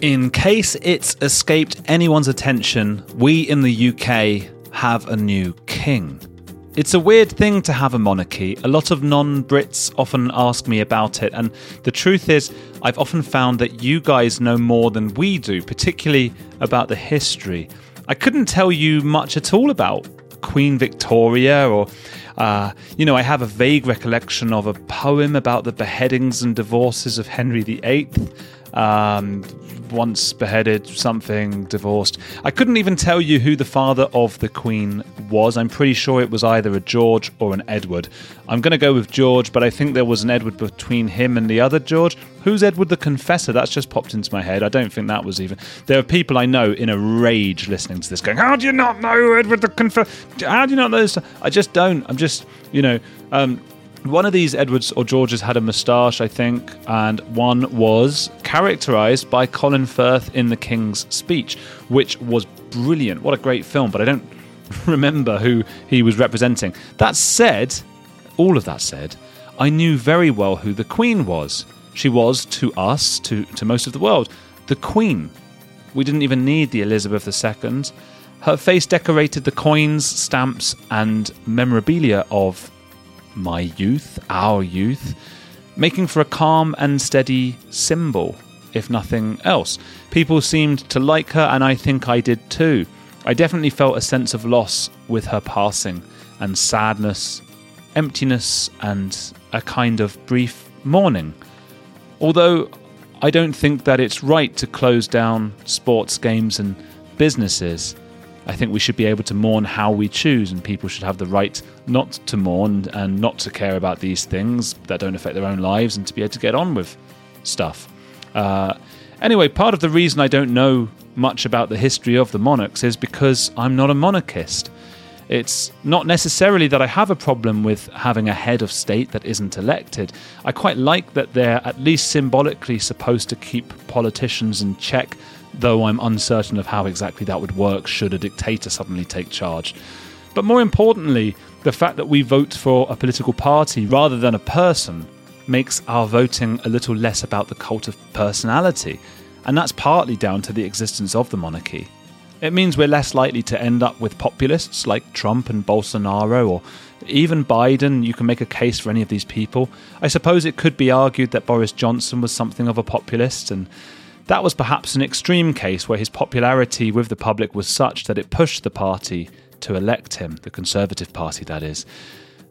In case it's escaped anyone's attention, we in the UK have a new king. It's a weird thing to have a monarchy. A lot of non Brits often ask me about it, and the truth is, I've often found that you guys know more than we do, particularly about the history. I couldn't tell you much at all about Queen Victoria or uh, you know, I have a vague recollection of a poem about the beheadings and divorces of Henry VIII. Um, once beheaded, something, divorced. I couldn't even tell you who the father of the Queen was. I'm pretty sure it was either a George or an Edward. I'm going to go with George, but I think there was an Edward between him and the other George. Who's Edward the Confessor? That's just popped into my head. I don't think that was even. There are people I know in a rage listening to this going, How do you not know Edward the Confessor? How do you not know this? I just don't. I'm just, you know. Um, one of these Edwards or Georges had a moustache, I think, and one was characterized by Colin Firth in The King's Speech, which was brilliant. What a great film, but I don't remember who he was representing. That said, all of that said, I knew very well who the Queen was. She was, to us, to, to most of the world, the Queen. We didn't even need the Elizabeth II. Her face decorated the coins, stamps, and memorabilia of my youth, our youth, making for a calm and steady symbol, if nothing else. People seemed to like her, and I think I did too. I definitely felt a sense of loss with her passing, and sadness, emptiness, and a kind of brief mourning. Although I don't think that it's right to close down sports games and businesses. I think we should be able to mourn how we choose, and people should have the right not to mourn and not to care about these things that don't affect their own lives and to be able to get on with stuff. Uh, anyway, part of the reason I don't know much about the history of the monarchs is because I'm not a monarchist. It's not necessarily that I have a problem with having a head of state that isn't elected. I quite like that they're at least symbolically supposed to keep politicians in check though I'm uncertain of how exactly that would work should a dictator suddenly take charge. But more importantly, the fact that we vote for a political party rather than a person makes our voting a little less about the cult of personality, and that's partly down to the existence of the monarchy. It means we're less likely to end up with populists like Trump and Bolsonaro or even Biden. You can make a case for any of these people. I suppose it could be argued that Boris Johnson was something of a populist, and that was perhaps an extreme case where his popularity with the public was such that it pushed the party to elect him, the Conservative Party, that is.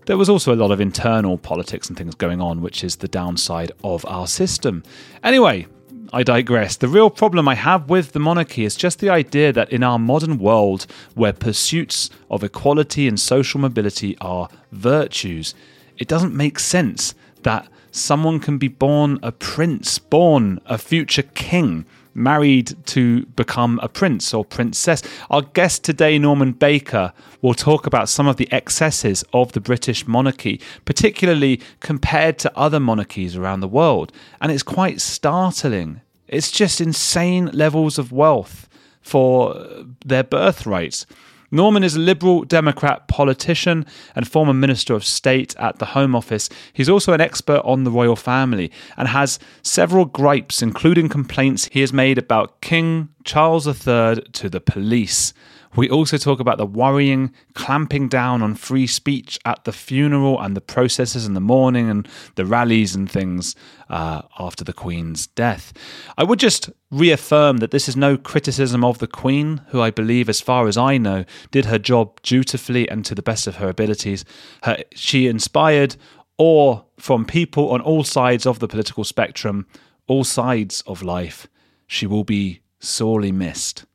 There was also a lot of internal politics and things going on, which is the downside of our system. Anyway, I digress. The real problem I have with the monarchy is just the idea that in our modern world, where pursuits of equality and social mobility are virtues, it doesn't make sense that someone can be born a prince, born a future king, married to become a prince or princess. Our guest today, Norman Baker, will talk about some of the excesses of the British monarchy, particularly compared to other monarchies around the world. And it's quite startling. It's just insane levels of wealth for their birthrights. Norman is a Liberal Democrat politician and former Minister of State at the Home Office. He's also an expert on the royal family and has several gripes, including complaints he has made about King Charles III to the police. We also talk about the worrying clamping down on free speech at the funeral and the processes in the morning and the rallies and things uh, after the Queen's death. I would just reaffirm that this is no criticism of the Queen, who I believe, as far as I know, did her job dutifully and to the best of her abilities. Her, she inspired awe from people on all sides of the political spectrum, all sides of life. She will be sorely missed.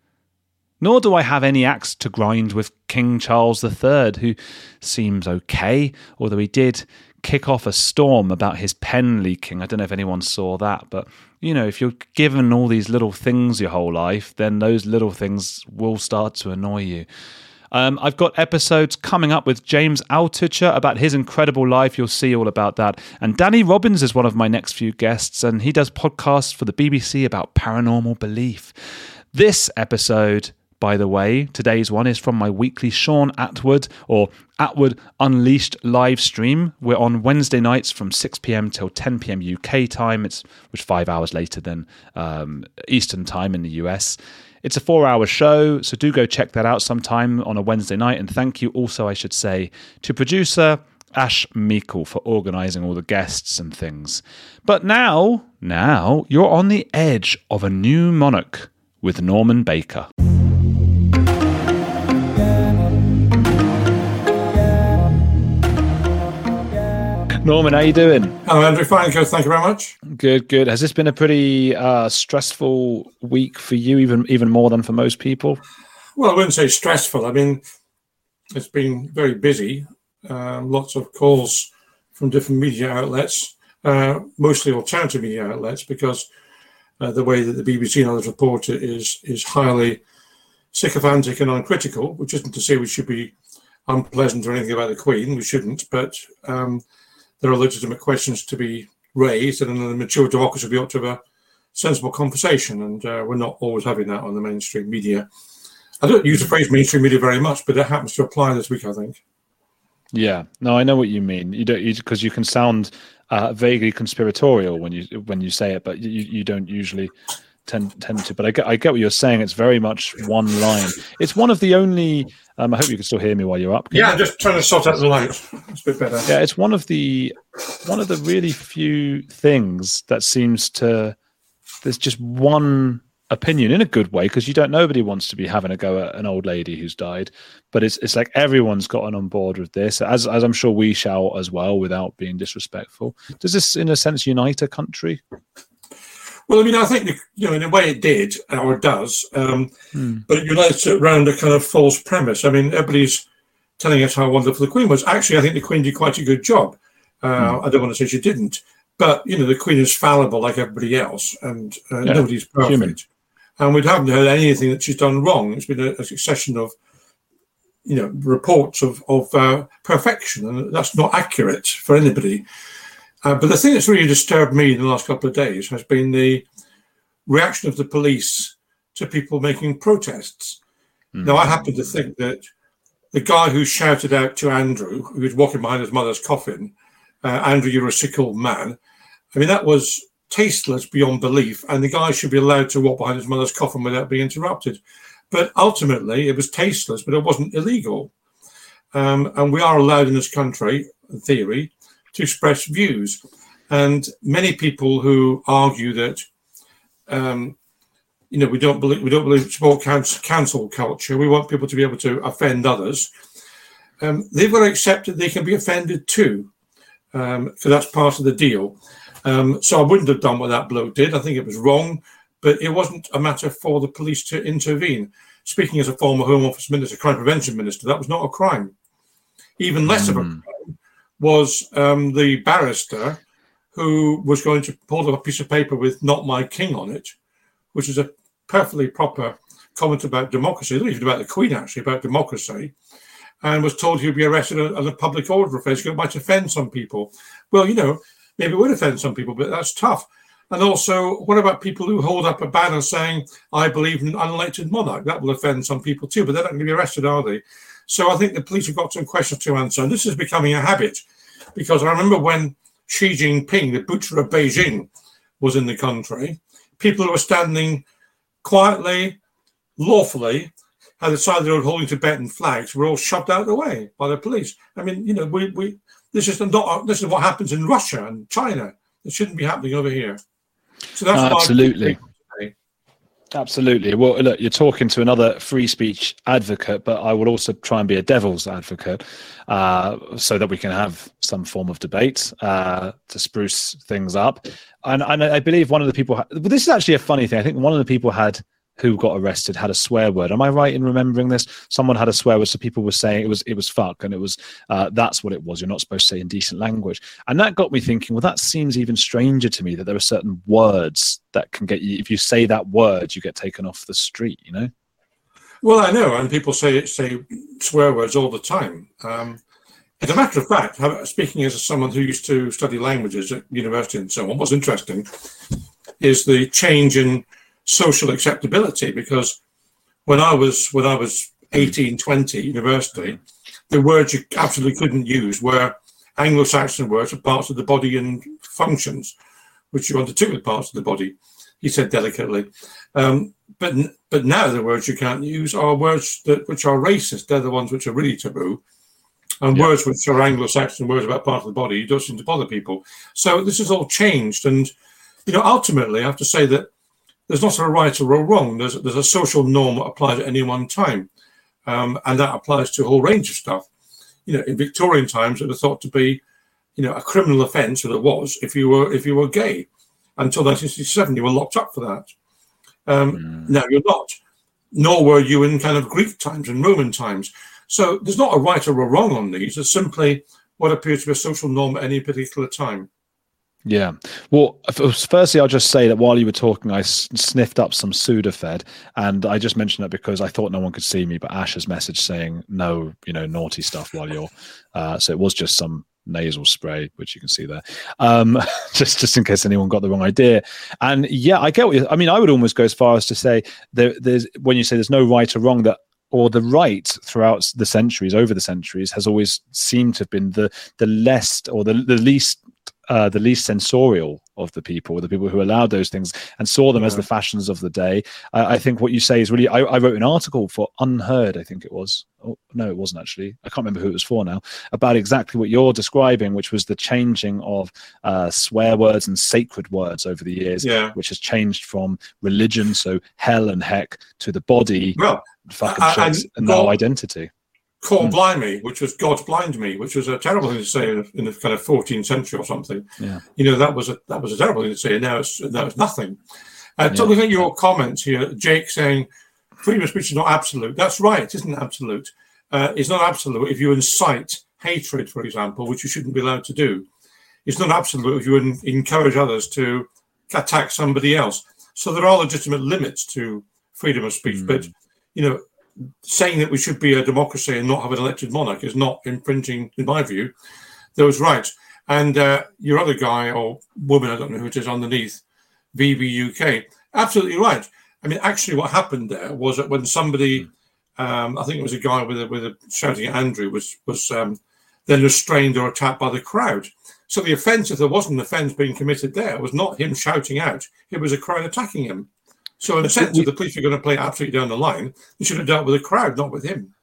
Nor do I have any axe to grind with King Charles III, who seems okay, although he did kick off a storm about his pen leaking. I don't know if anyone saw that, but you know, if you're given all these little things your whole life, then those little things will start to annoy you. Um, I've got episodes coming up with James Altucher about his incredible life. You'll see all about that. And Danny Robbins is one of my next few guests, and he does podcasts for the BBC about paranormal belief. This episode by the way. Today's one is from my weekly Sean Atwood or Atwood Unleashed live stream. We're on Wednesday nights from 6 p.m. till 10 p.m. UK time. It's which five hours later than um, Eastern time in the US. It's a four hour show, so do go check that out sometime on a Wednesday night. And thank you also, I should say, to producer Ash Meikle for organising all the guests and things. But now, now you're on the edge of a new monarch with Norman Baker. Norman, how are you doing? Hello, Andrew. Fine, good. Thank you very much. Good, good. Has this been a pretty uh, stressful week for you, even even more than for most people? Well, I wouldn't say stressful. I mean, it's been very busy. Um, lots of calls from different media outlets, uh, mostly alternative media outlets, because uh, the way that the BBC and others report it is is highly sycophantic and uncritical, which isn't to say we should be unpleasant or anything about the Queen. We shouldn't, but um, there are legitimate questions to be raised, and in a mature democracy, we ought to have a sensible conversation, and uh, we're not always having that on the mainstream media. I don't use the phrase mainstream media very much, but it happens to apply this week, I think. Yeah, no, I know what you mean. You don't because you, you, can sound uh, vaguely conspiratorial when you when you say it, but you, you don't usually tend tend to. But I get I get what you're saying. It's very much one line. It's one of the only. Um, I hope you can still hear me while you're up. Yeah, I'm just trying to sort out the lights. It's a bit better. Yeah, it's one of the one of the really few things that seems to. There's just one opinion in a good way because you don't nobody wants to be having a go at an old lady who's died but it's it's like everyone's gotten on board with this as as i'm sure we shall as well without being disrespectful does this in a sense unite a country well i mean i think you know in a way it did or it does um, hmm. but it unites it around a kind of false premise i mean everybody's telling us how wonderful the queen was actually i think the queen did quite a good job uh, hmm. i don't want to say she didn't but you know the queen is fallible like everybody else and uh, yeah. nobody's perfect Human and we haven't heard anything that she's done wrong. It's been a, a succession of, you know, reports of of uh, perfection, and that's not accurate for anybody. Uh, but the thing that's really disturbed me in the last couple of days has been the reaction of the police to people making protests. Mm. Now, I happen to think that the guy who shouted out to Andrew, who was walking behind his mother's coffin, uh, Andrew, you're a sick old man. I mean, that was tasteless beyond belief, and the guy should be allowed to walk behind his mother's coffin without being interrupted. But ultimately, it was tasteless, but it wasn't illegal. Um, and we are allowed in this country, in theory, to express views. And many people who argue that, um, you know, we don't believe we don't believe support cancel, cancel culture. We want people to be able to offend others. Um, they've got to accept that they can be offended too, um, that's part of the deal. Um, so I wouldn't have done what that bloke did. I think it was wrong, but it wasn't a matter for the police to intervene. Speaking as a former Home Office Minister, Crime Prevention Minister, that was not a crime. Even less mm. of a hmm. crime was um, the barrister who was going to pull up a piece of paper with "Not My King" on it, which is a perfectly proper comment about democracy, not even about the Queen, actually, about democracy, and was told he would be arrested on a public order offence. It might offend some people. Well, you know, maybe it would offend some people, but that's tough. And also, what about people who hold up a banner saying, I believe in an unelected monarch? That will offend some people too, but they're not going to be arrested, are they? So I think the police have got some questions to answer. And this is becoming a habit because I remember when Xi Jinping, the butcher of Beijing, was in the country, people who were standing quietly, lawfully, at the side of the road holding Tibetan flags were all shoved out of the way by the police. I mean, you know, we, we this is not this is what happens in Russia and China. It shouldn't be happening over here. So that's absolutely. Absolutely. Well, look, you're talking to another free speech advocate, but I will also try and be a devil's advocate uh, so that we can have some form of debate uh, to spruce things up. And, and I believe one of the people, this is actually a funny thing. I think one of the people had who got arrested had a swear word. Am I right in remembering this? Someone had a swear word, so people were saying it was it was fuck, and it was uh, that's what it was. You're not supposed to say indecent language, and that got me thinking. Well, that seems even stranger to me that there are certain words that can get you. If you say that word, you get taken off the street. You know. Well, I know, and people say say swear words all the time. Um, as a matter of fact, speaking as someone who used to study languages at university and so on, what's interesting is the change in social acceptability because when I was when I was 18, 20, university, the words you absolutely couldn't use were Anglo-Saxon words for parts of the body and functions, which you undertook with parts of the body. He said delicately, um, but but now the words you can't use are words that which are racist. They're the ones which are really taboo, and yeah. words which are Anglo-Saxon words about part of the body don't seem to bother people. So this has all changed, and you know ultimately I have to say that there's not a right or a wrong. There's there's a social norm that applies at any one time, um, and that applies to a whole range of stuff. You know, in Victorian times, it was thought to be, you know, a criminal offence, or it was if you were if you were gay. Until 1967, you were locked up for that. Um, mm. Now you're not, nor were you in kind of Greek times and Roman times. So there's not a right or a wrong on these. It's simply what appears to be a social norm at any particular time. Yeah. Well, firstly, I'll just say that while you were talking, I sniffed up some Sudafed, and I just mentioned that because I thought no one could see me, but Ash message saying no, you know, naughty stuff while you're. Uh, so it was just some nasal spray, which you can see there, um, just just in case anyone got the wrong idea. And yeah, I get what you. I mean, I would almost go as far as to say there, there's when you say there's no right or wrong that or the right throughout the centuries over the centuries has always seemed to have been the the less or the, the least uh, the least sensorial of the people, the people who allowed those things and saw them yeah. as the fashions of the day. Uh, I think what you say is really. I, I, wrote an article for UnHerd, I think it was. Oh, no, it wasn't actually. I can't remember who it was for now. About exactly what you're describing, which was the changing of uh, swear words and sacred words over the years, yeah. which has changed from religion, so hell and heck, to the body, well, fucking shit, and, and now identity. Call mm. me, which was God blind me, which was a terrible thing to say in, in the kind of 14th century or something. Yeah. You know, that was a that was a terrible thing to say. And now it's now it's nothing. Uh, yeah. Looking at your comments here, Jake saying freedom of speech is not absolute. That's right, it isn't absolute. Uh, it's not absolute if you incite hatred, for example, which you shouldn't be allowed to do. It's not absolute if you in, encourage others to attack somebody else. So there are legitimate limits to freedom of speech, mm. but you know, saying that we should be a democracy and not have an elected monarch is not infringing, in my view, those rights. And uh, your other guy or woman, I don't know who it is underneath, VBUK, absolutely right. I mean, actually, what happened there was that when somebody, um, I think it was a guy with a, with a shouting at Andrew, was was um, then restrained or attacked by the crowd. So the offence, if there wasn't an offence being committed there, was not him shouting out; it was a crowd attacking him. So in sense, the police are going to play absolutely down the line, they should have dealt with the crowd, not with him.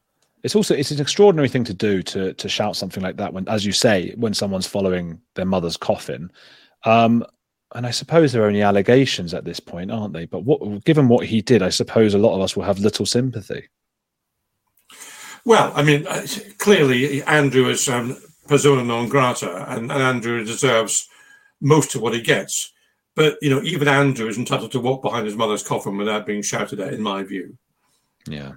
It's also it's an extraordinary thing to do to to shout something like that when, as you say, when someone's following their mother's coffin. Um, and I suppose there are only allegations at this point, aren't they? But what, given what he did, I suppose a lot of us will have little sympathy. Well, I mean, uh, clearly Andrew is um, persona non grata, and, and Andrew deserves most of what he gets. But you know, even Andrew is entitled to walk behind his mother's coffin without being shouted at, in my view. Yeah.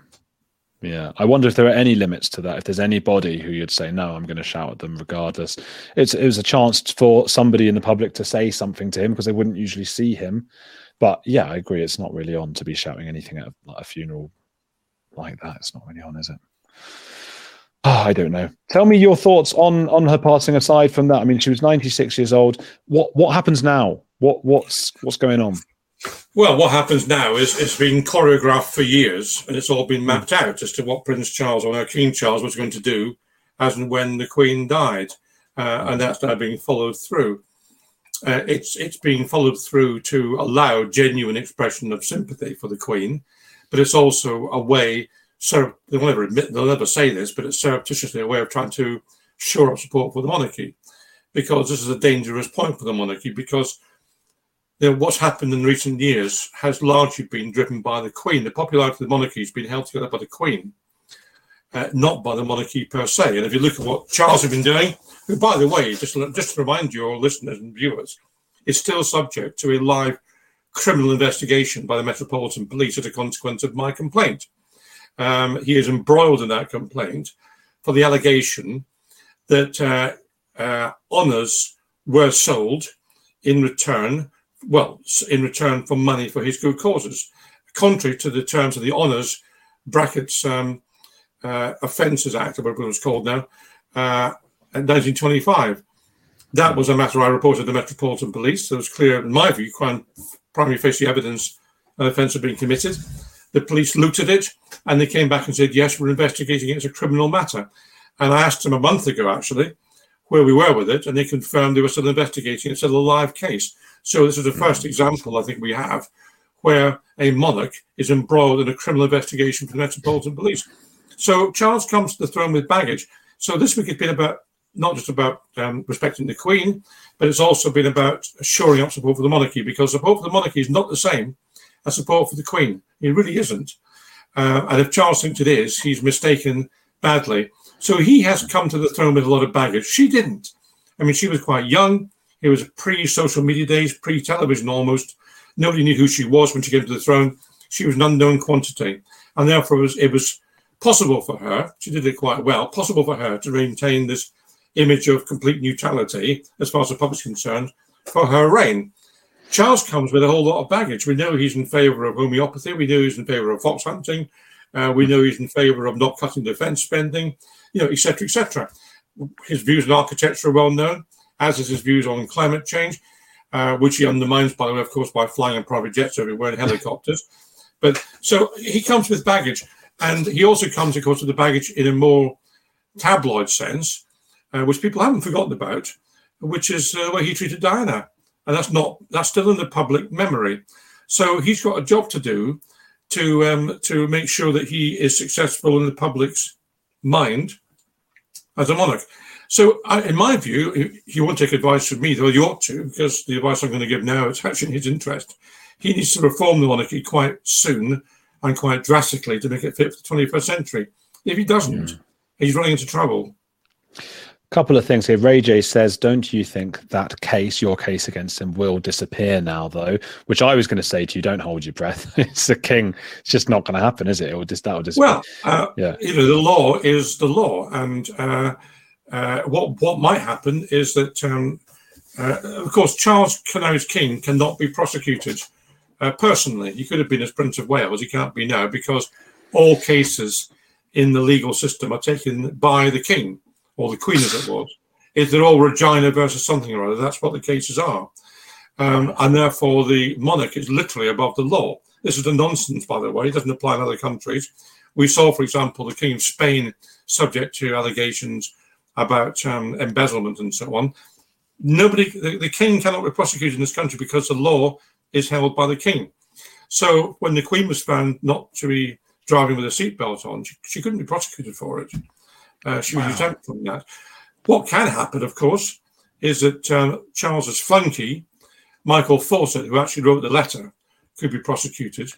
Yeah, I wonder if there are any limits to that. If there's anybody who you'd say, "No, I'm going to shout at them regardless." It's it was a chance for somebody in the public to say something to him because they wouldn't usually see him. But yeah, I agree. It's not really on to be shouting anything at a funeral like that. It's not really on, is it? Oh, I don't know. Tell me your thoughts on on her passing. Aside from that, I mean, she was 96 years old. What what happens now? What what's what's going on? Well, what happens now is it's been choreographed for years, and it's all been mapped out as to what Prince Charles or King Charles was going to do, as and when the Queen died, uh, and that's now being followed through. Uh, it's it's being followed through to allow genuine expression of sympathy for the Queen, but it's also a way. So they'll never admit they'll never say this, but it's surreptitiously a way of trying to shore up support for the monarchy, because this is a dangerous point for the monarchy because you know, what's happened in recent years has largely been driven by the Queen. The popularity of the monarchy has been held together by the Queen, uh, not by the monarchy per se. And if you look at what Charles has been doing, who, by the way, just, just to remind your listeners and viewers, is still subject to a live criminal investigation by the Metropolitan Police as a consequence of my complaint. Um, he is embroiled in that complaint for the allegation that uh, uh, honours were sold in return well, in return for money for his good causes, contrary to the terms of the Honours brackets um, uh, Offences Act, or whatever it was called now, uh, in 1925. That was a matter I reported to the Metropolitan Police. There was clear, in my view, crime, prima facie evidence an offence had been committed. the police looked at it and they came back and said, yes, we're investigating it as a criminal matter. And I asked them a month ago, actually, where we were with it, and they confirmed they were still investigating. It's still a live case. So this is the first example I think we have where a monarch is embroiled in a criminal investigation for the Metropolitan Police. So Charles comes to the throne with baggage. So this week has been about not just about um, respecting the Queen, but it's also been about shoring up support for the monarchy because support for the monarchy is not the same as support for the Queen. It really isn't. Uh, and if Charles thinks it is, he's mistaken badly. So he has come to the throne with a lot of baggage. She didn't. I mean, she was quite young. It was pre social media days, pre television almost. Nobody knew who she was when she came to the throne. She was an unknown quantity. And therefore, it was, it was possible for her, she did it quite well, possible for her to maintain this image of complete neutrality as far as the public's concerned for her reign. Charles comes with a whole lot of baggage. We know he's in favour of homeopathy. We know he's in favour of fox hunting. Uh, we know he's in favour of not cutting defence spending, you know, etc., etc. His views on architecture are well known, as is his views on climate change, uh, which he undermines, by the way, of course, by flying in private jets everywhere in helicopters. But so he comes with baggage, and he also comes, of course, with the baggage in a more tabloid sense, uh, which people haven't forgotten about, which is uh, where he treated Diana and that's not that's still in the public memory. So he's got a job to do to um, to make sure that he is successful in the public's mind as a monarch. So, I, in my view, if you won't take advice from me, though you ought to, because the advice I'm going to give now is actually in his interest. He needs to reform the monarchy quite soon and quite drastically to make it fit for the 21st century. If he doesn't, mm. he's running into trouble. Couple of things here. Ray J says, "Don't you think that case, your case against him, will disappear now, though?" Which I was going to say to you, "Don't hold your breath. it's the king. It's just not going to happen, is it? It will just that will just." Well, uh, yeah. You know, the law is the law, and uh, uh, what what might happen is that, um, uh, of course, Charles Canals King cannot be prosecuted uh, personally. He could have been as Prince of Wales. He can't be now because all cases in the legal system are taken by the king or the Queen as it was, is they're all Regina versus something or other. That's what the cases are. Um, and therefore, the monarch is literally above the law. This is a nonsense, by the way. It doesn't apply in other countries. We saw, for example, the King of Spain subject to allegations about um, embezzlement and so on. Nobody, the, the, king cannot be prosecuted in this country because the law is held by the king. So when the Queen was found not to be driving with a seatbelt on, she, she couldn't be prosecuted for it. Uh, she was wow. exempt from that. What can happen, of course, is that um, Charles's flunky, Michael Fawcett, who actually wrote the letter, could be prosecuted.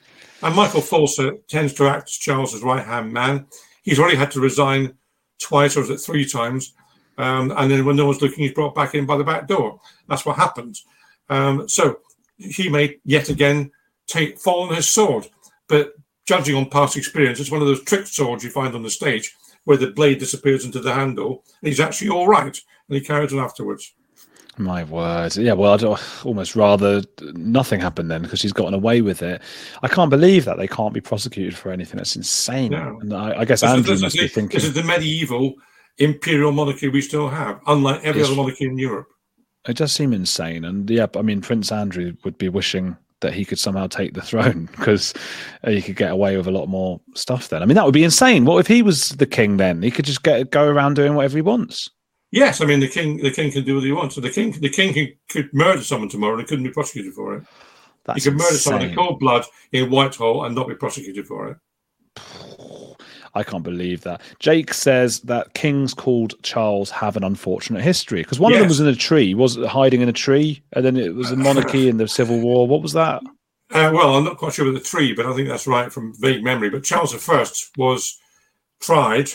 And Michael Fawcett tends to act as Charles's right hand man. He's already had to resign twice, or three times? Um, and then when no one's looking, he's brought back in by the back door. That's what happens. Um, so he may yet again take fall on his sword. But judging on past experience, it's one of those trick swords you find on the stage where the blade disappears into the handle, and he's actually all right, and he carries on afterwards. My word. Yeah, well, I'd uh, almost rather nothing happened then because she's gotten away with it. I can't believe that they can't be prosecuted for anything. That's insane. No. And I, I guess this Andrew is, must be thinking. This is the medieval imperial monarchy we still have, unlike every other monarchy in Europe. It does seem insane. And yeah, I mean, Prince Andrew would be wishing that he could somehow take the throne because uh, he could get away with a lot more stuff then. I mean, that would be insane. What if he was the king then? He could just get go around doing whatever he wants. Yes, I mean the king. The king can do what he wants. So the king, the king can, could murder someone tomorrow and couldn't be prosecuted for it. That's he could murder insane. someone in cold blood in Whitehall and not be prosecuted for it. I can't believe that. Jake says that kings called Charles have an unfortunate history because one yes. of them was in a tree, was hiding in a tree, and then it was a monarchy in the Civil War. What was that? Uh, well, I'm not quite sure with the tree, but I think that's right from vague memory. But Charles I was tried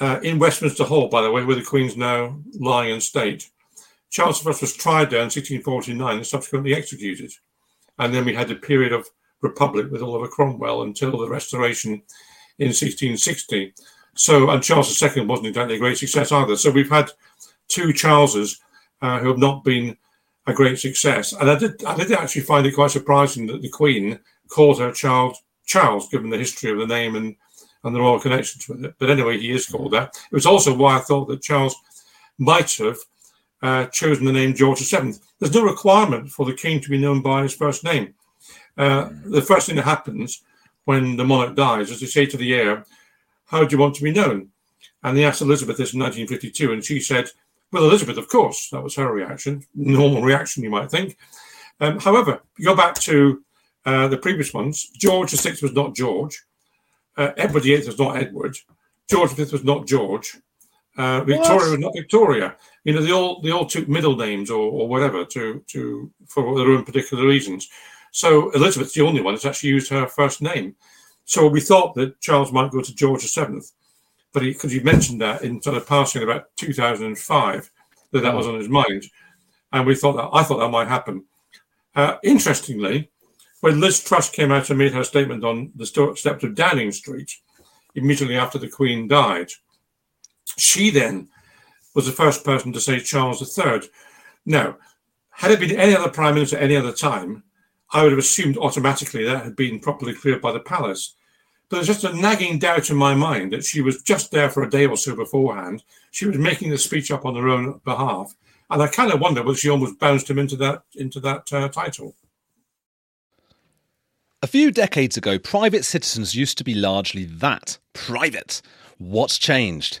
uh, in Westminster Hall, by the way, where the Queen's now lying in state. Charles I was tried there in 1649 and subsequently executed. And then we had a period of republic with Oliver Cromwell until the Restoration in 1660. So, and Charles II wasn't exactly a great success either. So we've had two Charleses uh, who have not been a great success. And I did, I did actually find it quite surprising that the Queen called her child Charles, given the history of the name and, and the royal connections with it. But anyway, he is called that. It was also why I thought that Charles might have uh, chosen the name George VII. There's no requirement for the king to be known by his first name. Uh, the first thing that happens when the monarch dies is to say to the heir, How do you want to be known? And they asked Elizabeth this in 1952, and she said, Well, Elizabeth, of course. That was her reaction. Normal reaction, you might think. Um, however, go back to uh, the previous ones. George VI was not George. Uh, Edward VIII was not Edward. George V was not George. Uh, Victoria was not Victoria. You know, they all they all took middle names or, or whatever to to for their own particular reasons. So Elizabeth's the only one that's actually used her first name. So we thought that Charles might go to George VII, but because he, he, mentioned that in sort of passing about 2005, that that was on his mind, and we thought that I thought that might happen. Uh, interestingly, when Liz Truss came out and made her statement on the steps of Downing Street immediately after the Queen died, she then was the first person to say Charles III. Now, had it been any other prime minister at any other time, I would have assumed automatically that had been properly cleared by the palace. But there's just a nagging doubt in my mind that she was just there for a day or so beforehand. She was making the speech up on her own behalf, and I kind of wonder whether she almost bounced him into that into that uh, title. A few decades ago, private citizens used to be largely that private. What's changed?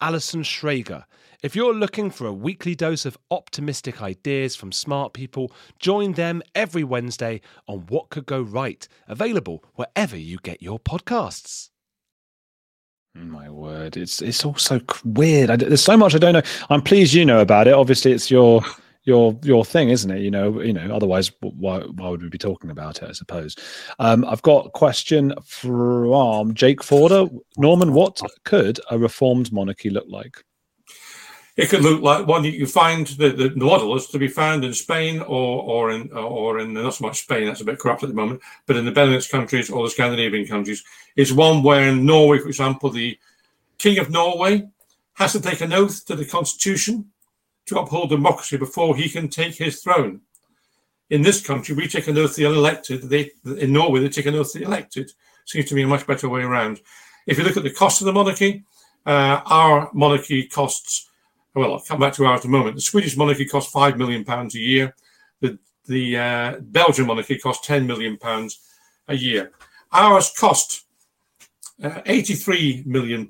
Alison Schrager. If you're looking for a weekly dose of optimistic ideas from smart people, join them every Wednesday on What Could Go Right, available wherever you get your podcasts. My word, it's it's all so weird. I, there's so much I don't know. I'm pleased you know about it. Obviously, it's your your your thing, isn't it? You know, you know. Otherwise, why why would we be talking about it? I suppose. Um, I've got a question from Jake Forder. Norman, what could a reformed monarchy look like? It could look like one you find the, the, model is to be found in Spain or or in or in not so much Spain. That's a bit corrupt at the moment, but in the Benelux countries or the Scandinavian countries, is one where in Norway, for example, the King of Norway has to take an oath to the constitution to uphold democracy before he can take his throne. In this country, we take an oath the unelected. They, in Norway, they take an oath the elected. Seems to be a much better way around. If you look at the cost of the monarchy, uh, our monarchy costs, well, I'll come back to ours in a moment. The Swedish monarchy costs £5 million a year. The, the uh, Belgian monarchy costs £10 million a year. Ours cost uh, £83 million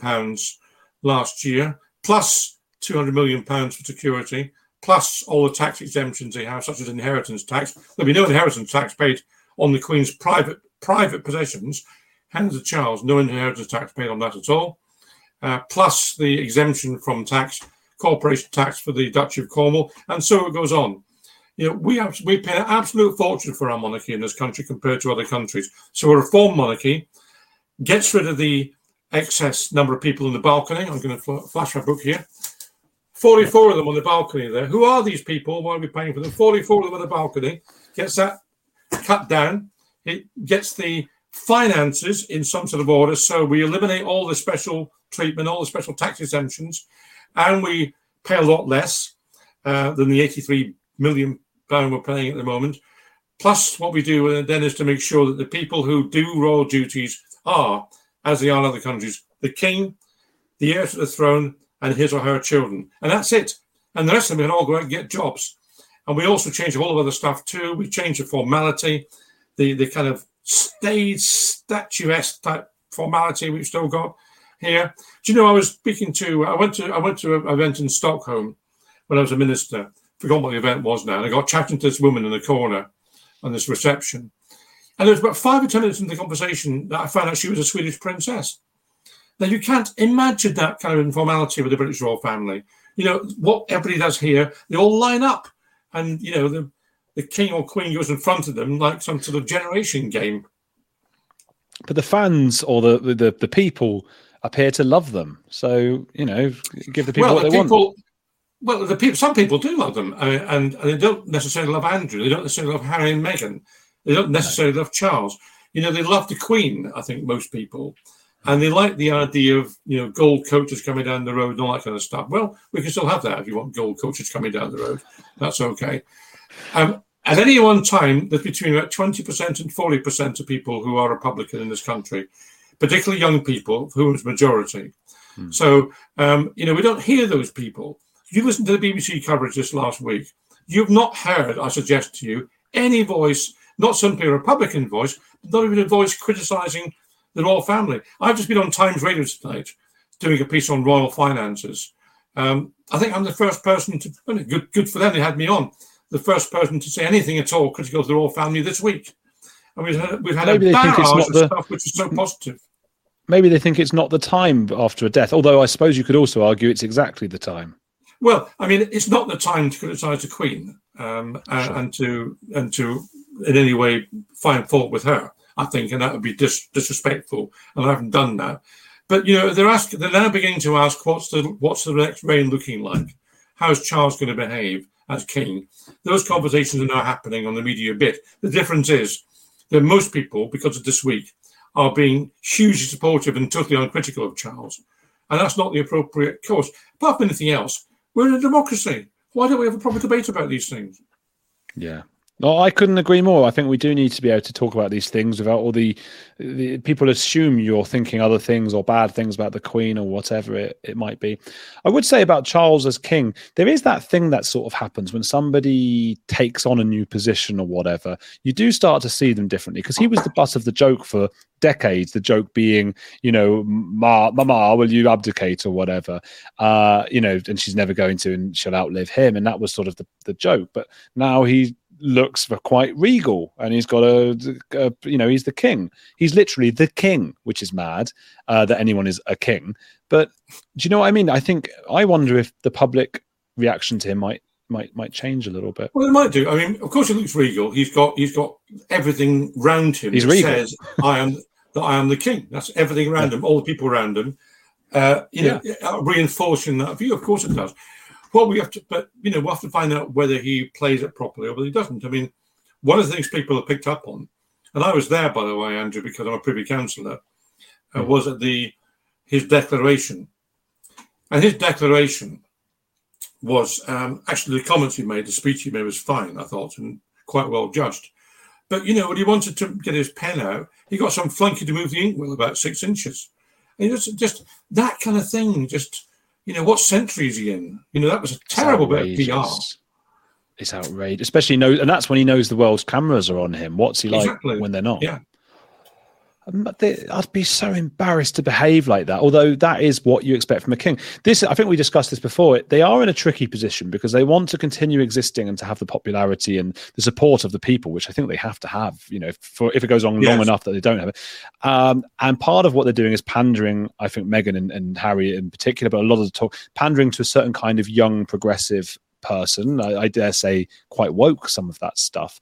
last year, plus 200 million pounds for security, plus all the tax exemptions they have, such as inheritance tax. There'll be no inheritance tax paid on the Queen's private private possessions. Hands of Charles, no inheritance tax paid on that at all. Uh, plus the exemption from tax, corporation tax for the Duchy of Cornwall, and so it goes on. You know, we have we pay an absolute fortune for our monarchy in this country compared to other countries. So a reform monarchy gets rid of the excess number of people in the balcony. I'm going to flash my book here. 44 of them on the balcony there. Who are these people? Why are we paying for them? 44 of them on the balcony. Gets that cut down. It gets the finances in some sort of order. So we eliminate all the special treatment, all the special tax exemptions, and we pay a lot less uh, than the 83 million pound we're paying at the moment. Plus, what we do then is to make sure that the people who do royal duties are, as they are in other countries, the king, the heir to the throne, and his or her children. And that's it. And the rest of them can all go out and get jobs. And we also change a whole of other stuff too. We change the formality, the, the kind of stage statuesque type formality we've still got here. Do you know I was speaking to I went to I went to an event in Stockholm when I was a minister. Forgot what the event was now. And I got chatting to this woman in the corner on this reception. And there was about five or ten minutes in the conversation that I found out she was a Swedish princess. Now you can't imagine that kind of informality with the British royal family. You know what everybody does here. They all line up, and you know the the king or queen goes in front of them like some sort of generation game. But the fans or the the, the people appear to love them. So you know, give the people well, what the they people, want. Well, the people, some people do love them, uh, and, and, they don't necessarily love Andrew. They don't necessarily love Harry and Meghan. They don't necessarily no. love Charles. You know, they love the Queen. I think most people and they like the idea of you know gold coaches coming down the road and all that kind of stuff. Well, we can still have that if you want gold coaches coming down the road. That's okay. Um, at any one time, there's between about twenty percent and forty percent of people who are Republican in this country, particularly young people, who is majority. Hmm. So um, you know we don't hear those people. You listen to the BBC coverage this last week. You've not heard, I suggest to you, any voice, not simply a Republican voice, not even a voice criticising the royal family. I've just been on Times Radio tonight doing a piece on royal finances. Um, I think I'm the first person to, good, good for them, they had me on, the first person to say anything at all critical of the royal family this week. And we've had, we've had maybe a it's not the, stuff which is so positive. Maybe they think it's not the time after a death, although I suppose you could also argue it's exactly the time. Well, I mean, it's not the time to criticise the Queen um, sure. and, and to and to in any way find fault with her. I think, and that would be dis- disrespectful. And I haven't done that. But you know, they're asking, they're now beginning to ask, what's the what's the next reign looking like? How's Charles going to behave as king? Those conversations are now happening on the media a bit. The difference is that most people, because of this week, are being hugely supportive and totally uncritical of Charles, and that's not the appropriate course. Apart from anything else, we're in a democracy. Why don't we have a proper debate about these things? Yeah, no, I couldn't agree more. I think we do need to be able to talk about these things without all the, the, people assume you're thinking other things or bad things about the Queen or whatever it, it might be. I would say about Charles as king, there is that thing that sort of happens when somebody takes on a new position or whatever. You do start to see them differently because he was the butt of the joke for decades. The joke being, you know, Ma, Mama, will you abdicate or whatever? Uh, you know, and she's never going to, and she'll outlive him. And that was sort of the, the joke. But now he looks for quite regal and he's got a, a, you know he's the king. He's literally the king which is mad uh, that anyone is a king. But do you know what i mean? I think i wonder if the public reaction to him might might might change a little bit. Well it might do. I mean of course he looks regal. He's got he's got everything round him he's regal. says i am that i am the king. That's everything around yeah. him all the people around him. Uh, you know uh, reinforcing that view. Of course it does well, we have to, but you know, we'll have to find out whether he plays it properly or whether he doesn't. I mean, one of the things people have picked up on, and I was there, by the way, Andrew, because I'm a privy councillor, uh, was at the his declaration, and his declaration was um, actually the comments he made, the speech he made was fine, I thought, and quite well judged. But you know, when he wanted to get his pen out, he got some flunky to move the inkwell about six inches. And just, just that kind of thing, just you know, what century is he in? You know, that was a terrible bit of PR. It's outrageous, especially know, and that's when he knows the world's cameras are on him. What's he like exactly. when they're not? Yeah. I'd be so embarrassed to behave like that. Although that is what you expect from a king. This, I think we discussed this before. They are in a tricky position because they want to continue existing and to have the popularity and the support of the people, which I think they have to have. You know, for if it goes on yes. long enough that they don't have it. Um, and part of what they're doing is pandering. I think Meghan and, and Harry in particular, but a lot of the talk pandering to a certain kind of young progressive person. I, I dare say quite woke some of that stuff.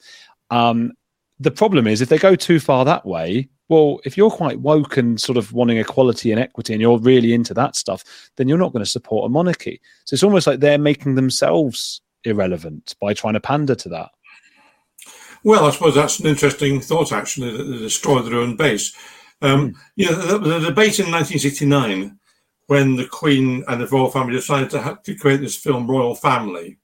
Um, the problem is if they go too far that way well, if you're quite woke and sort of wanting equality and equity and you're really into that stuff, then you're not going to support a monarchy. So it's almost like they're making themselves irrelevant by trying to pander to that. Well, I suppose that's an interesting thought, actually, that they destroy their own base. Um, mm. You know, the, the, debate in 1969, when the Queen and the royal family decided to, to create this film Royal Family,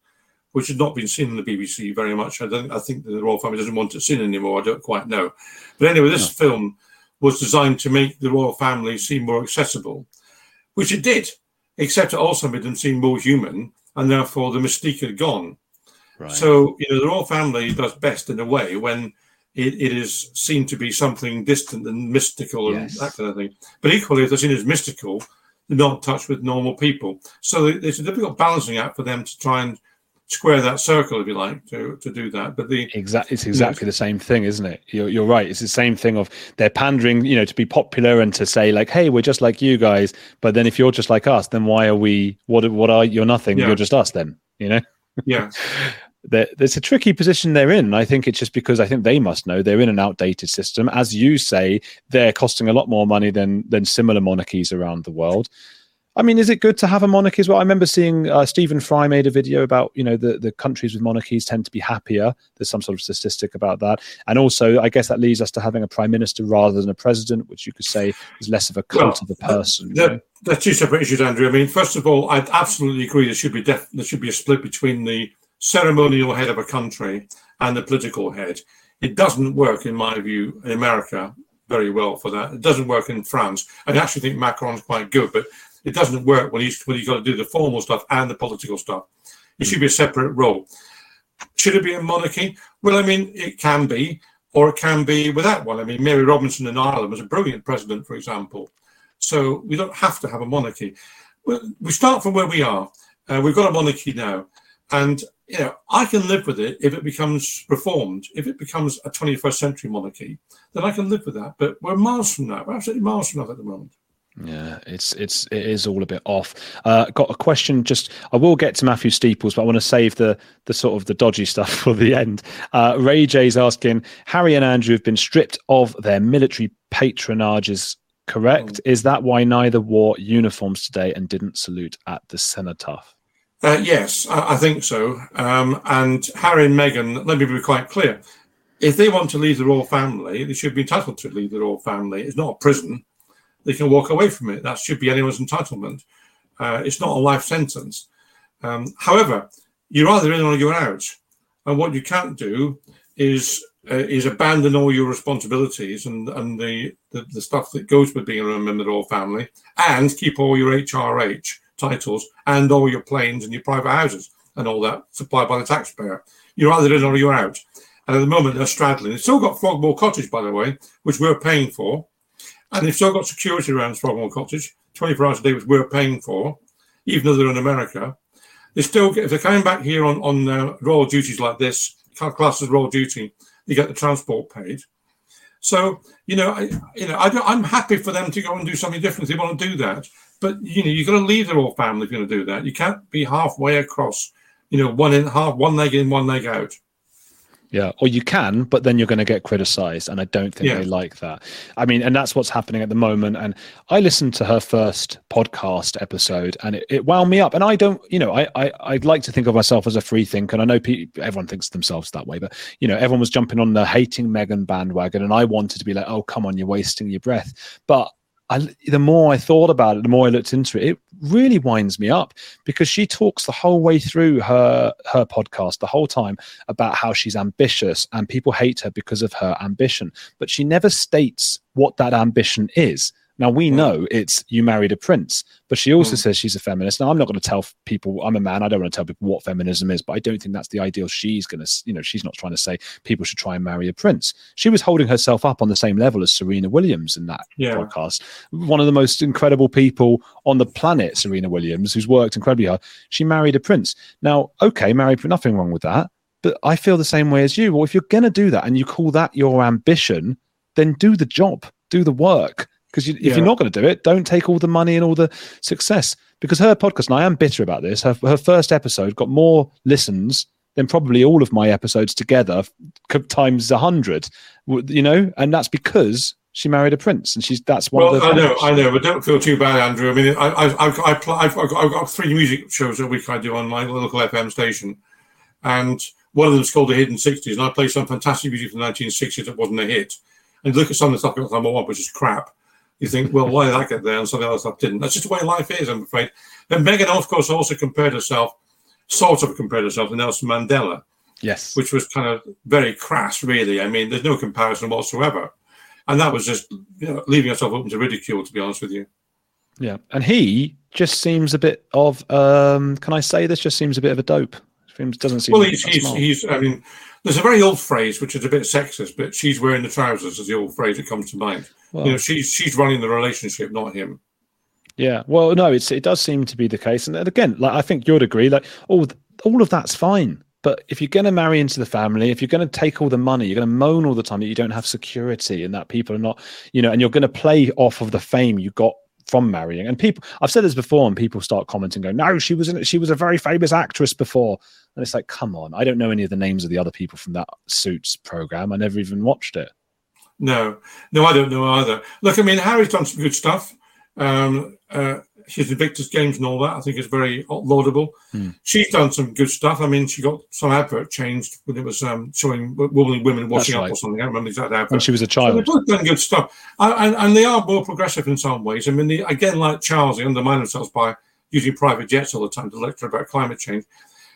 which had not been seen in the BBC very much. I don't. I think the royal family doesn't want it seen anymore. I don't quite know. But anyway, this no. film was designed to make the royal family seem more accessible, which it did, except it also made them seem more human, and therefore the mystique had gone. Right. So you know, the royal family does best in a way when it, it is seen to be something distant and mystical and yes. that kind of thing. But equally, if they're seen as mystical, they're not in touch with normal people. So it's a difficult balancing act for them to try and square that circle, if you like, to, to do that. But the exactly, it's exactly the same thing, isn't it? You're, you're right. It's the same thing of they're pandering, you know, to be popular and to say like, hey, we're just like you guys. But then if you're just like us, then why are we? What what are you're nothing? Yeah. You're just us. Then you know. Yeah. there's a tricky position they're in. I think it's just because I think they must know they're in an outdated system. As you say, they're costing a lot more money than than similar monarchies around the world. I mean, is it good to have a monarchy as well? I remember seeing uh, Stephen Fry made a video about, you know, the, the countries with monarchies tend to be happier. There's some sort of statistic about that. And also, I guess that leads us to having a prime minister rather than a president, which you could say is less of a cult well, of a person. They're, they're, two separate issues, Andrew. I mean, first of all, I'd absolutely agree there should be def- there should be a split between the ceremonial head of a country and the political head. It doesn't work, in my view, in America very well for that. It doesn't work in France. I actually think Macron's quite good, but it doesn't work when he's when he's got to do the formal stuff and the political stuff. It should be a separate role. Should it be a monarchy? Well, I mean, it can be, or it can be without one. I mean, Mary Robinson in Ireland was a brilliant president, for example. So we don't have to have a monarchy. We start from where we are. Uh, we've got a monarchy now, and you know I can live with it if it becomes reformed. If it becomes a 21st century monarchy, then I can live with that. But we're miles from that. We're absolutely miles from that at the moment. Yeah, it's it's it is all a bit off. Uh, got a question. Just I will get to Matthew Steeples, but I want to save the the sort of the dodgy stuff for the end. Uh, Ray J's asking: Harry and Andrew have been stripped of their military patronages. Correct? Oh. Is that why neither wore uniforms today and didn't salute at the cenotaph? Uh, yes, I, I, think so. Um, and Harry and Meghan, let me be quite clear: if they want to leave the royal family, they should be entitled to leave the royal family. It's not a prison they can walk away from it. That should be anyone's entitlement. Uh, it's not a life sentence. Um, however, you're either in or you're out. And what you can't do is uh, is abandon all your responsibilities and and the, the, the stuff that goes with being a member of the royal family, and keep all your HRH titles and all your planes and your private houses and all that supplied by the taxpayer. You're either in or you're out. And at the moment, they're straddling. They've still got Frogmore Cottage, by the way, which we're paying for. And they've still got security around Frogmore Cottage, 24 hours a day, which we're paying for, even though they're in America. They still get, if they're coming back here on, on uh, royal duties like this, class as royal duty, they get the transport paid. So, you know, I, you know, I am happy for them to go and do something different if they want to do that. But, you know, you've got to leave the royal family if you're going to do that. You can't be halfway across, you know, one in half, one leg in, one leg out. Yeah, or you can, but then you're going to get criticized, and I don't think yeah. they like that. I mean, and that's what's happening at the moment. And I listened to her first podcast episode, and it, it wound me up. And I don't, you know, I, I I'd like to think of myself as a free thinker, and I know people, everyone thinks themselves that way. But you know, everyone was jumping on the hating Meghan bandwagon, and I wanted to be like, oh, come on, you're wasting your breath. But I, the more I thought about it, the more I looked into it, it really winds me up because she talks the whole way through her her podcast the whole time about how she's ambitious and people hate her because of her ambition, but she never states what that ambition is. Now we mm. know it's you married a prince, but she also mm. says she's a feminist. Now I'm not going to tell people I'm a man. I don't want to tell people what feminism is, but I don't think that's the ideal she's going to. You know, she's not trying to say people should try and marry a prince. She was holding herself up on the same level as Serena Williams in that yeah. podcast. One of the most incredible people on the planet, Serena Williams, who's worked incredibly hard. She married a prince. Now, okay, married, nothing wrong with that. But I feel the same way as you. Well, if you're going to do that and you call that your ambition, then do the job, do the work because you, if yeah. you're not going to do it, don't take all the money and all the success. Because her podcast, and I am bitter about this, her, her first episode got more listens than probably all of my episodes together times a hundred. You know, and that's because she married a prince, and she's that's one. Well, of the I know, I know, but don't feel too bad, Andrew. I mean, I, I, I, I I've, I've, I've got three music shows a week I do on my local FM station, and one of them's called the Hidden Sixties, and I play some fantastic music from the 1960s that wasn't a hit. And look at some of the stuff that number one, which is crap you think, well, why did I get there and some of the other stuff didn't? That's just the way life is, I'm afraid. And Meghan, of course, also compared herself, sort of compared herself to Nelson Mandela. Yes. Which was kind of very crass, really. I mean, there's no comparison whatsoever. And that was just you know, leaving herself open to ridicule, to be honest with you. Yeah. And he just seems a bit of, um, can I say this? Just seems a bit of a dope. Seems, Doesn't seem well, he's, he's, he's, I mean, there's a very old phrase which is a bit sexist, but she's wearing the trousers is the old phrase that comes to mind. Well, you know, she's she's running the relationship, not him. Yeah, well, no, it's it does seem to be the case, and again, like I think you'd agree, like all all of that's fine. But if you're going to marry into the family, if you're going to take all the money, you're going to moan all the time that you don't have security and that people are not, you know, and you're going to play off of the fame you got from marrying. And people, I've said this before, and people start commenting, going, "No, she was in, she was a very famous actress before." And it's like, come on, I don't know any of the names of the other people from that Suits program. I never even watched it. No, no, I don't know either. Look, I mean, Harry's done some good stuff. Um, uh, his Invictus Games and all that, I think, is very laudable. Hmm. She's done some good stuff. I mean, she got some advert changed when it was um, showing women, women washing right. up or something. I don't remember the exact advert. When she was a child. So they've both done good stuff. and, and, they are more progressive in some ways. I mean, they, again, like Charles, they undermine themselves by using private jets all the time to lecture about climate change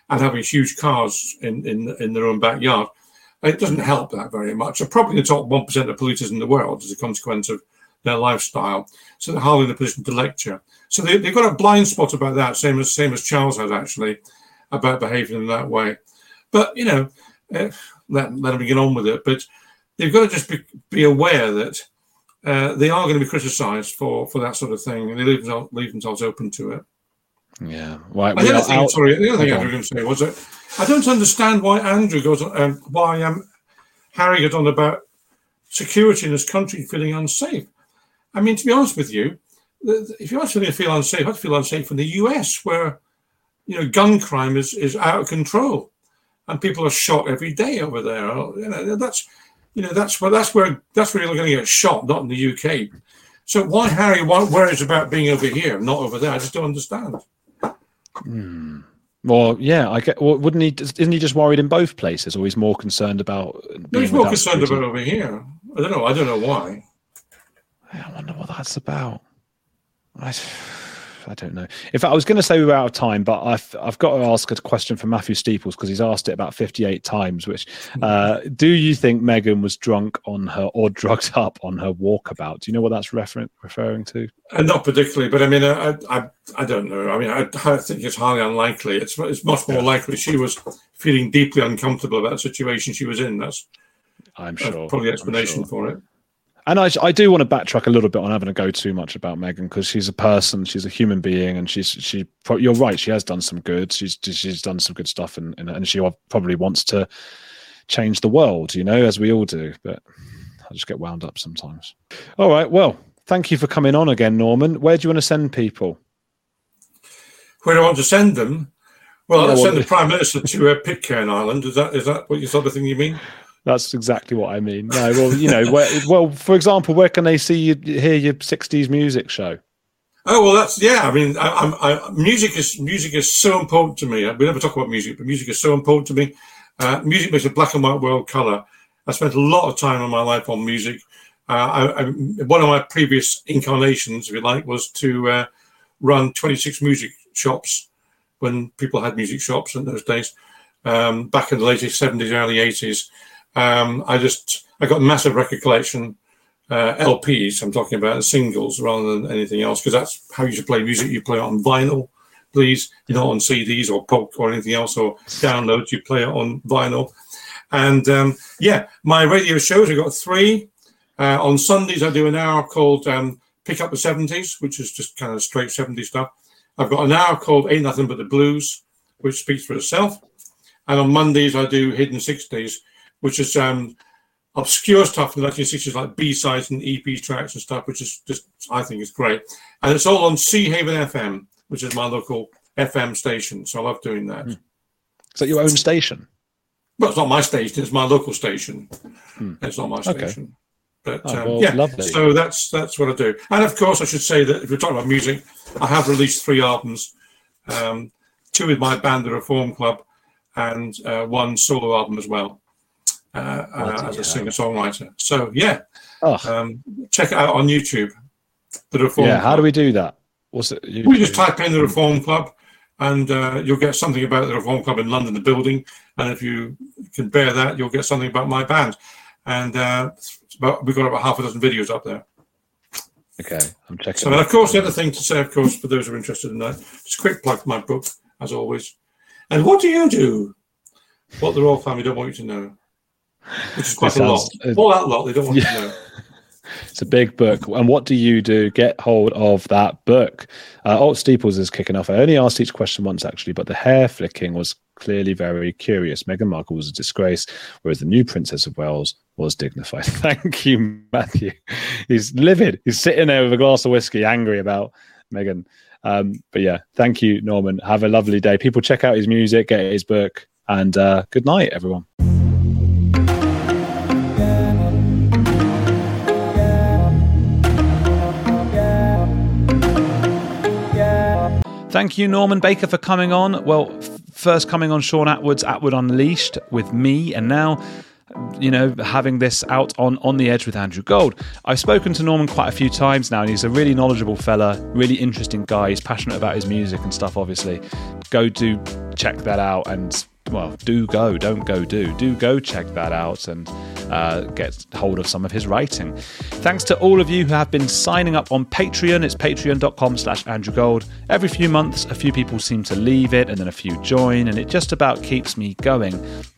and having huge cars in, in, in their own backyard. It doesn't help that very much. They're probably the top 1% of polluters in the world as a consequence of their lifestyle. So they're hardly in a position to lecture. So they, have got a blind spot about that, same as same as Charles has actually, about behaving in that way. But, you know, eh, let, let them get on with it. But they've got to just be, be aware that uh, they are going to be criticised for, for that sort of thing, and they leave leave themselves open to it. Yeah. Right. The other thing, sorry, the other thing I was going to say was that I don't understand why Andrew goes on, um, why um, Harry goes on about security in this country feeling unsafe. I mean, to be honest with you, if you actually feel unsafe, I'd feel unsafe in the US, where you know gun crime is is out of control, and people are shot every day over there. You know, that's you know that's where that's where that's where you're going to get shot, not in the UK. So why Harry worries about being over here, not over there? I just don't understand. Hmm. Well, yeah, I get. Well, wouldn't he? Isn't he just worried in both places, or he's more concerned about? No, he's more concerned about over here. I don't know. I don't know why. I wonder what that's about. I, I don't know. In fact, I was going to say we were out of time, but I've I've got to ask a question from Matthew Steeples because he's asked it about fifty eight times. Which, uh, do you think Meghan was drunk on her or drugged up on her walkabout? Do you know what that's refer- referring to? Uh, not particularly, but I mean, I, I I don't know. I mean, I, I think it's highly unlikely. It's it's much more likely she was feeling deeply uncomfortable about the situation she was in. That's I'm sure probably the explanation sure. for it. And I, I do want to backtrack a little bit on having to go too much about Meghan because she's a person, she's a human being, and she's she. You're right, she has done some good. She's she's done some good stuff, and and, and she probably wants to change the world, you know, as we all do. But I just get wound up sometimes. All right, well, thank you for coming on again, Norman. Where do you want to send people? Where do I want to send them? Well, I send the Prime Minister to uh, Pitcairn Island. Is that is that what you sort of thing you mean? That's exactly what I mean. No, well, you know, where, well, for example, where can they see you hear your '60s music show? Oh well, that's yeah. I mean, I, I, music is music is so important to me. We never talk about music, but music is so important to me. Uh, music makes a black and white world color. I spent a lot of time in my life on music. Uh, I, one of my previous incarnations, if you like, was to uh, run 26 music shops when people had music shops in those days, um, back in the late 70s, early 80s. Um, I just I got a massive record collection uh, LPs. I'm talking about singles rather than anything else because that's how you should play music. You play it on vinyl, please, You're not on CDs or pulp or anything else or downloads. You play it on vinyl. And um, yeah, my radio shows, I've got three. Uh, on Sundays, I do an hour called um, Pick Up the 70s, which is just kind of straight 70s stuff. I've got an hour called Ain't Nothing But the Blues, which speaks for itself. And on Mondays, I do Hidden 60s, which is um, obscure stuff from the 1960s, like B sides and EP tracks and stuff, which is just, I think, is great. And it's all on Seahaven FM, which is my local FM station. So I love doing that. Is that your own station? Well, it's not my station, it's my local station. Hmm. It's not my station. Okay. But oh, um, well, yeah, lovely. so that's that's what I do. And of course, I should say that if we're talking about music, I have released three albums, um, two with my band, the Reform Club, and uh, one solo album as well uh, uh, as a singer songwriter. So yeah, oh. um, check it out on YouTube. The Reform. Yeah, Club. how do we do that? What's it? We just type in the Reform Club, and uh, you'll get something about the Reform Club in London, the building. And if you can bear that, you'll get something about my band. And uh, about, we've got about half a dozen videos up there. Okay, I'm checking. So, and of course, the other thing to say, of course, for those who are interested in that, just a quick plug for my book, as always. And what do you do? What the royal family don't want you to know, which is quite a lot. All that lot they don't want yeah. to know. It's a big book. And what do you do? Get hold of that book. Uh, Alt Steeples is kicking off. I only asked each question once, actually, but the hair flicking was clearly very curious. Meghan Markle was a disgrace, whereas the new Princess of Wales was dignified. Thank you, Matthew. He's livid. He's sitting there with a glass of whiskey, angry about Meghan. Um, but yeah, thank you, Norman. Have a lovely day. People check out his music, get his book, and uh, good night, everyone. Thank you, Norman Baker, for coming on. Well, f- first coming on Shaun Attwood's Attwood Unleashed with me, and now you know, having this out on On the Edge with Andrew Gold. I've spoken to Norman quite a few times now, and he's a really knowledgeable fella, really interesting guy. He's passionate about his music and stuff, obviously. Go do check that out and well, do go, don't go, do. Do go check that out and uh, get hold of some of his writing. Thanks to all of you who have been signing up on Patreon. It's patreon.com slash Andrew Gold. Every few months, a few people seem to leave it and then a few join, and it just about keeps me going.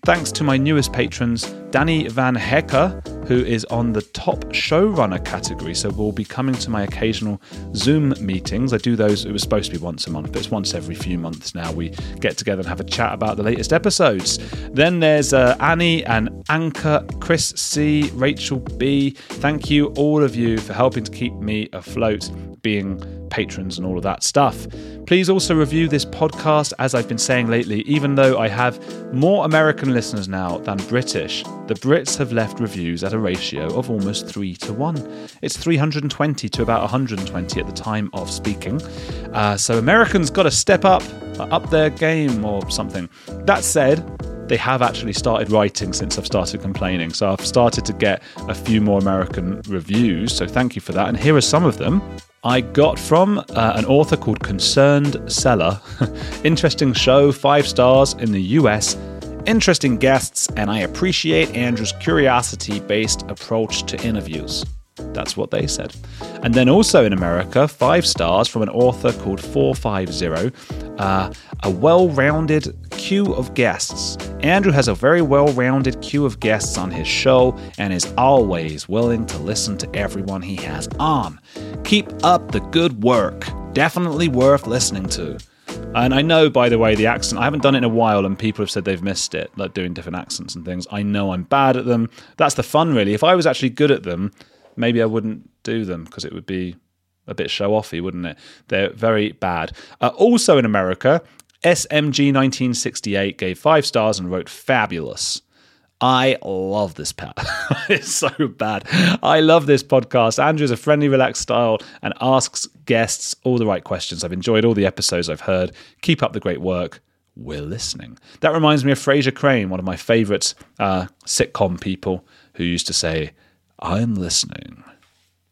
Thanks to my newest patrons, Danny Van Hecker, who is on the top showrunner category. So we'll be coming to my occasional Zoom meetings. I do those, it was supposed to be once a month, but it's once every few months now. We get together and have a chat about the latest episodes. Then there's uh, Annie and Anchor, Chris C, Rachel B. Thank you, all of you, for helping to keep me afloat, being patrons and all of that stuff. Please also review this podcast, as I've been saying lately, even though I have more American listeners now than British. The Brits have left reviews at a ratio of almost 3 to 1. It's 320 to about 120 at the time of speaking. Uh, so Americans got to step up, up their game or something. That said, they have actually started writing since I've started complaining. So I've started to get a few more American reviews. So thank you for that. And here are some of them. I got from uh, an author called Concerned Seller. Interesting show, five stars in the US interesting guests, and I appreciate Andrew's curiosity based approach to interviews. That's what they said. And then also in America, five stars from an author called 450, uh, a well rounded queue of guests. Andrew has a very well rounded queue of guests on his show and is always willing to listen to everyone he has on. Keep up the good work. Definitely worth listening to. And I know, by the way, the accent, I haven't done it in a while and people have said they've missed it, like doing different accents and things. I know I'm bad at them. That's the fun, really. If I was actually good at them, maybe I wouldn't do them because it would be a bit show offy, wouldn't it? They're very bad. Uh, also in America, SMG 1968 gave five stars and wrote fabulous. I love this pat. it's so bad. I love this podcast. Andrew's a friendly, relaxed style and asks guests all the right questions. I've enjoyed all the episodes I've heard. Keep up the great work. We're listening. That reminds me of Frasier Crane, one of my favourite uh, sitcom people who used to say, I'm listening.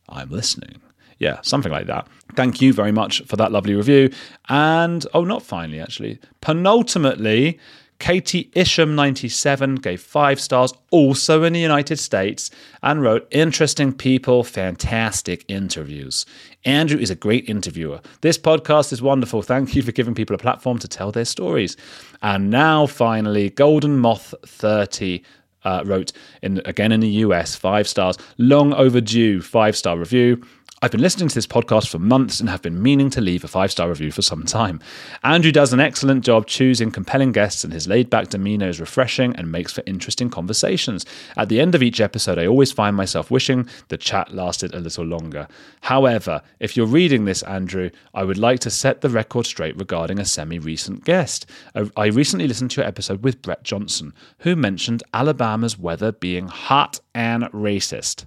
I'm listening. Yeah, something like that. Thank you very much for that lovely review. And, oh, not finally, actually. Penultimately, Katie Isham97 gave five stars, also in the United States, and wrote, Interesting people, fantastic interviews. Andrew is a great interviewer. This podcast is wonderful. Thank you for giving people a platform to tell their stories. And now, finally, Golden Moth 30 uh, wrote in again in the US, five stars, long overdue five star review. I've been listening to this podcast for months and have been meaning to leave a five star review for some time. Andrew does an excellent job choosing compelling guests, and his laid back demeanour is refreshing and makes for interesting conversations. At the end of each episode, I always find myself wishing the chat lasted a little longer. However, if you're reading this, Andrew, I would like to set the record straight regarding a semi recent guest. Uh, I recently listened to your episode with Brett Johnson, who mentioned Alabama's weather being hot and racist.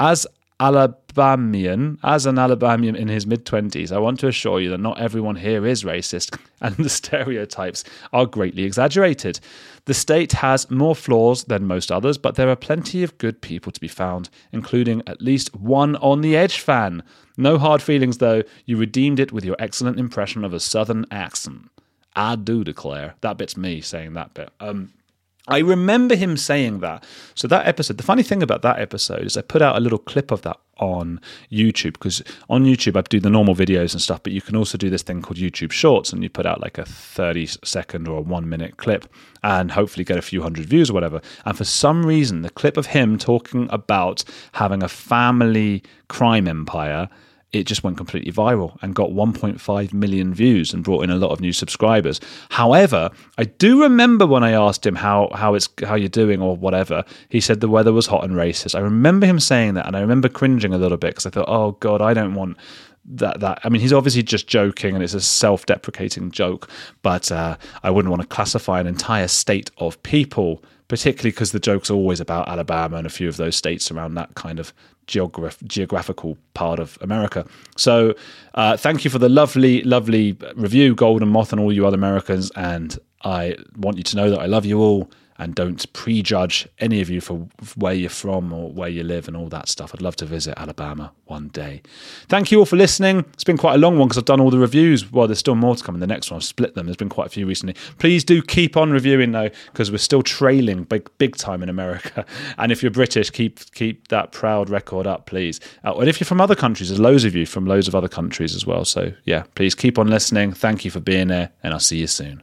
As Alabamian, as an Alabamian in his mid 20s, I want to assure you that not everyone here is racist and the stereotypes are greatly exaggerated. The state has more flaws than most others, but there are plenty of good people to be found, including at least one on the edge fan. No hard feelings though, you redeemed it with your excellent impression of a southern accent. I do declare. That bit's me saying that bit. Um, I remember him saying that. So that episode, the funny thing about that episode is I put out a little clip of that on YouTube because on YouTube I do the normal videos and stuff, but you can also do this thing called YouTube Shorts and you put out like a 30 second or a one minute clip and hopefully get a few hundred views or whatever. And for some reason, the clip of him talking about having a family crime empire it just went completely viral and got 1.5 million views and brought in a lot of new subscribers. However, I do remember when I asked him how how it's how you're doing or whatever, he said the weather was hot and racist. I remember him saying that, and I remember cringing a little bit because I thought, oh god, I don't want that that I mean he's obviously just joking and it's a self-deprecating joke, but uh, I wouldn't want to classify an entire state of people particularly because the joke's always about Alabama and a few of those states around that kind of geograph- geographical part of America. So, uh, thank you for the lovely, lovely review, Golden Moth, and all you other Americans. And I want you to know that I love you all and don't prejudge any of you for where you're from or where you live and all that stuff. I'd love to visit Alabama one day. Thank you all for listening. It's been quite a long one because I've done all the reviews. Well, there's still more to come in the next one. I've split them. There's been quite a few recently. Please do keep on reviewing though because we're still trailing big big time in America. And if you're British, keep keep that proud record up, please. Uh, and if you're from other countries, there's loads of you from loads of other countries as well. So yeah, please keep on listening. Thank you for being there, and I'll see you soon.